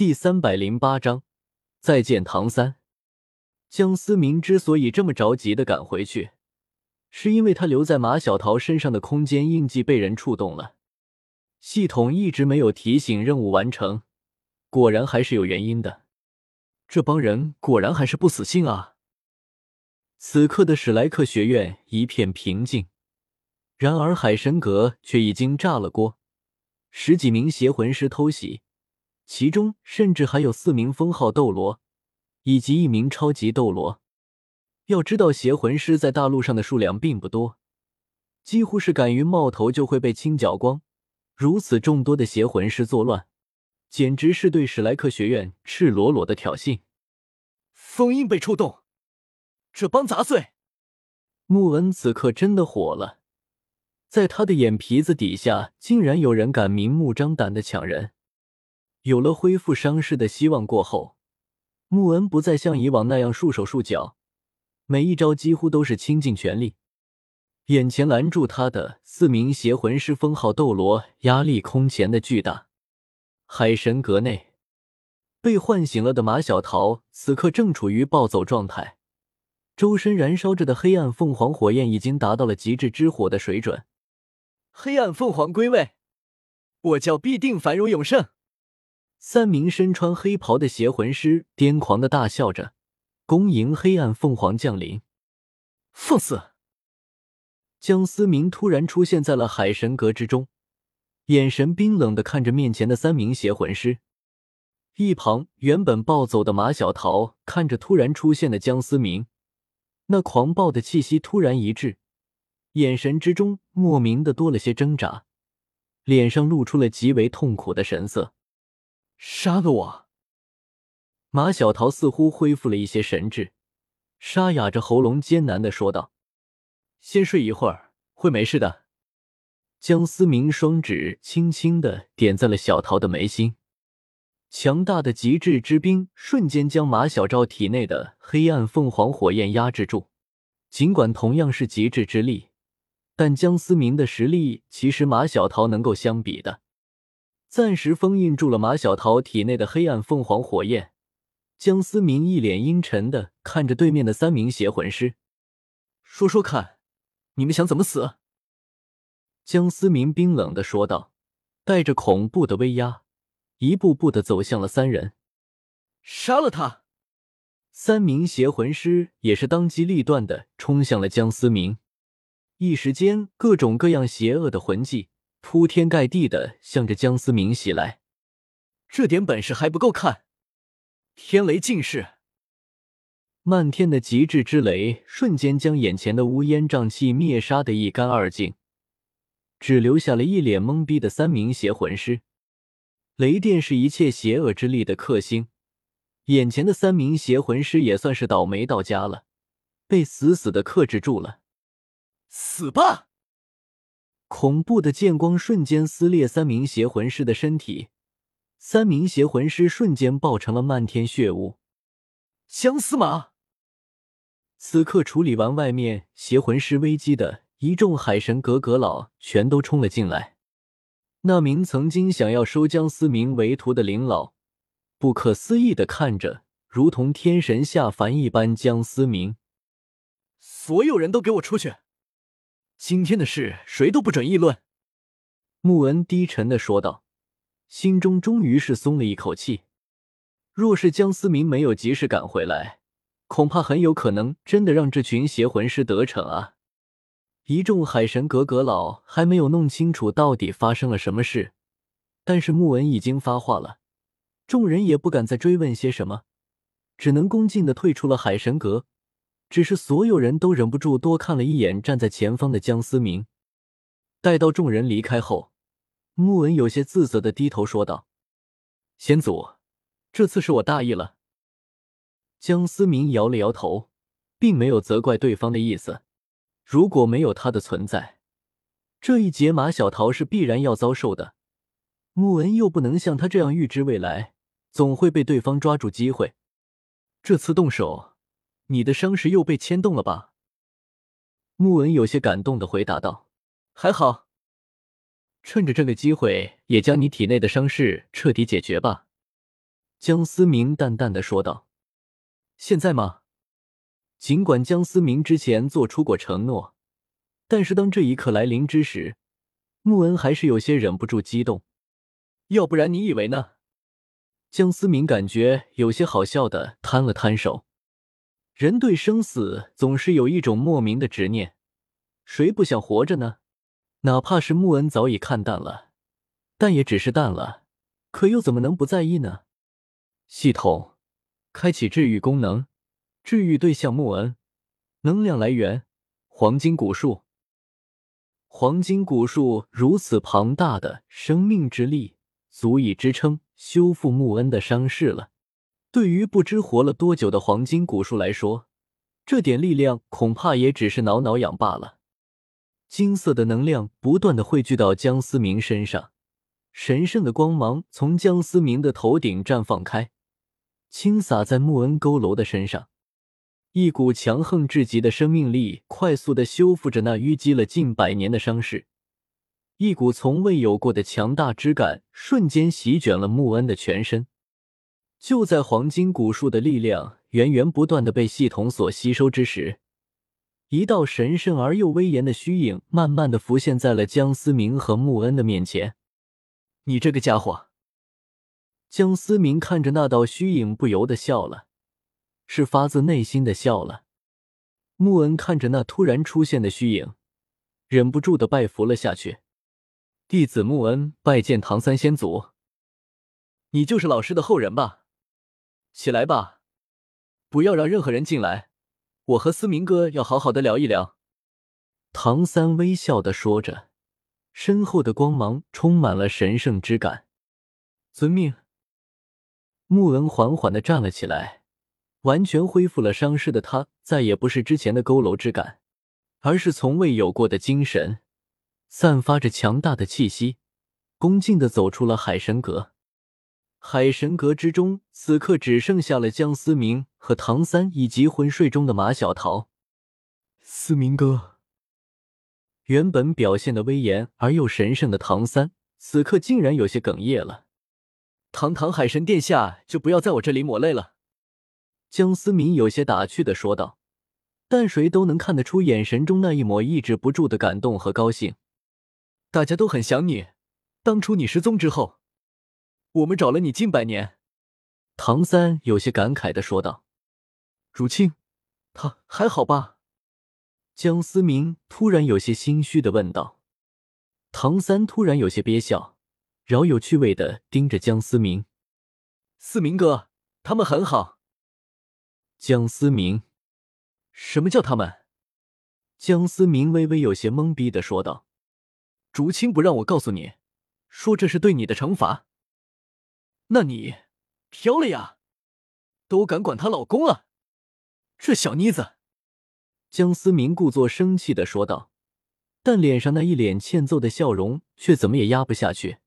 第三百零八章，再见，唐三。江思明之所以这么着急的赶回去，是因为他留在马小桃身上的空间印记被人触动了。系统一直没有提醒任务完成，果然还是有原因的。这帮人果然还是不死心啊！此刻的史莱克学院一片平静，然而海神阁却已经炸了锅，十几名邪魂师偷袭。其中甚至还有四名封号斗罗，以及一名超级斗罗。要知道，邪魂师在大陆上的数量并不多，几乎是敢于冒头就会被清剿光。如此众多的邪魂师作乱，简直是对史莱克学院赤裸裸的挑衅。封印被触动，这帮杂碎！穆恩此刻真的火了，在他的眼皮子底下，竟然有人敢明目张胆的抢人。有了恢复伤势的希望过后，穆恩不再像以往那样束手束脚，每一招几乎都是倾尽全力。眼前拦住他的四名邪魂师封号斗罗，压力空前的巨大。海神阁内，被唤醒了的马小桃此刻正处于暴走状态，周身燃烧着的黑暗凤凰火焰已经达到了极致之火的水准。黑暗凤凰归位，我叫必定繁荣永盛。三名身穿黑袍的邪魂师癫狂的大笑着，恭迎黑暗凤凰降临。放肆！江思明突然出现在了海神阁之中，眼神冰冷的看着面前的三名邪魂师。一旁原本暴走的马小桃看着突然出现的江思明，那狂暴的气息突然一滞，眼神之中莫名的多了些挣扎，脸上露出了极为痛苦的神色。杀了我！马小桃似乎恢复了一些神智，沙哑着喉咙艰难的说道：“先睡一会儿，会没事的。”江思明双指轻轻的点在了小桃的眉心，强大的极致之冰瞬间将马小昭体内的黑暗凤凰火焰压制住。尽管同样是极致之力，但江思明的实力其实马小桃能够相比的。暂时封印住了马小桃体内的黑暗凤凰火焰，江思明一脸阴沉的看着对面的三名邪魂师，说说看，你们想怎么死？江思明冰冷的说道，带着恐怖的威压，一步步的走向了三人，杀了他！三名邪魂师也是当机立断的冲向了江思明，一时间各种各样邪恶的魂技。铺天盖地的向着江思明袭来，这点本事还不够看？天雷尽世，漫天的极致之雷瞬间将眼前的乌烟瘴气灭杀的一干二净，只留下了一脸懵逼的三名邪魂师。雷电是一切邪恶之力的克星，眼前的三名邪魂师也算是倒霉到家了，被死死的克制住了。死吧！恐怖的剑光瞬间撕裂三名邪魂师的身体，三名邪魂师瞬间爆成了漫天血雾。姜司马此刻处理完外面邪魂师危机的一众海神阁阁老，全都冲了进来。那名曾经想要收姜思明为徒的灵老，不可思议的看着如同天神下凡一般姜思明，所有人都给我出去！今天的事，谁都不准议论。”穆恩低沉的说道，心中终于是松了一口气。若是江思明没有及时赶回来，恐怕很有可能真的让这群邪魂师得逞啊！一众海神阁阁老还没有弄清楚到底发生了什么事，但是穆恩已经发话了，众人也不敢再追问些什么，只能恭敬的退出了海神阁。只是所有人都忍不住多看了一眼站在前方的江思明。待到众人离开后，穆文有些自责的低头说道：“先祖，这次是我大意了。”江思明摇了摇头，并没有责怪对方的意思。如果没有他的存在，这一劫马小桃是必然要遭受的。穆文又不能像他这样预知未来，总会被对方抓住机会。这次动手。你的伤势又被牵动了吧？穆文有些感动的回答道：“还好，趁着这个机会，也将你体内的伤势彻底解决吧。”江思明淡淡的说道：“现在吗？”尽管江思明之前做出过承诺，但是当这一刻来临之时，穆恩还是有些忍不住激动。要不然你以为呢？江思明感觉有些好笑的摊了摊手。人对生死总是有一种莫名的执念，谁不想活着呢？哪怕是穆恩早已看淡了，但也只是淡了，可又怎么能不在意呢？系统开启治愈功能，治愈对象穆恩，能量来源黄金古树。黄金古树如此庞大的生命之力，足以支撑修复穆恩的伤势了。对于不知活了多久的黄金古树来说，这点力量恐怕也只是挠挠痒罢了。金色的能量不断的汇聚到江思明身上，神圣的光芒从江思明的头顶绽放开。倾洒在穆恩佝偻的身上，一股强横至极的生命力快速的修复着那淤积了近百年的伤势，一股从未有过的强大之感瞬间席卷了穆恩的全身。就在黄金古树的力量源源不断的被系统所吸收之时，一道神圣而又威严的虚影慢慢的浮现在了江思明和穆恩的面前。你这个家伙！江思明看着那道虚影，不由得笑了，是发自内心的笑了。穆恩看着那突然出现的虚影，忍不住的拜服了下去。弟子穆恩拜见唐三仙祖。你就是老师的后人吧？起来吧，不要让任何人进来，我和思明哥要好好的聊一聊。唐三微笑的说着，身后的光芒充满了神圣之感。遵命。穆恩缓缓的站了起来，完全恢复了伤势的他，再也不是之前的佝偻之感，而是从未有过的精神，散发着强大的气息，恭敬的走出了海神阁。海神阁之中，此刻只剩下了江思明和唐三，以及昏睡中的马小桃。思明哥，原本表现的威严而又神圣的唐三，此刻竟然有些哽咽了。堂堂海神殿下，就不要在我这里抹泪了。”江思明有些打趣的说道，但谁都能看得出眼神中那一抹抑制不住的感动和高兴。大家都很想你，当初你失踪之后，我们找了你近百年。”唐三有些感慨的说道。“竹清，他还好吧？”江思明突然有些心虚的问道。唐三突然有些憋笑。饶有趣味的盯着江思明，思明哥，他们很好。江思明，什么叫他们？江思明微微有些懵逼的说道：“竹青不让我告诉你，说这是对你的惩罚。那你飘了呀？都敢管她老公了？这小妮子！”江思明故作生气的说道，但脸上那一脸欠揍的笑容却怎么也压不下去。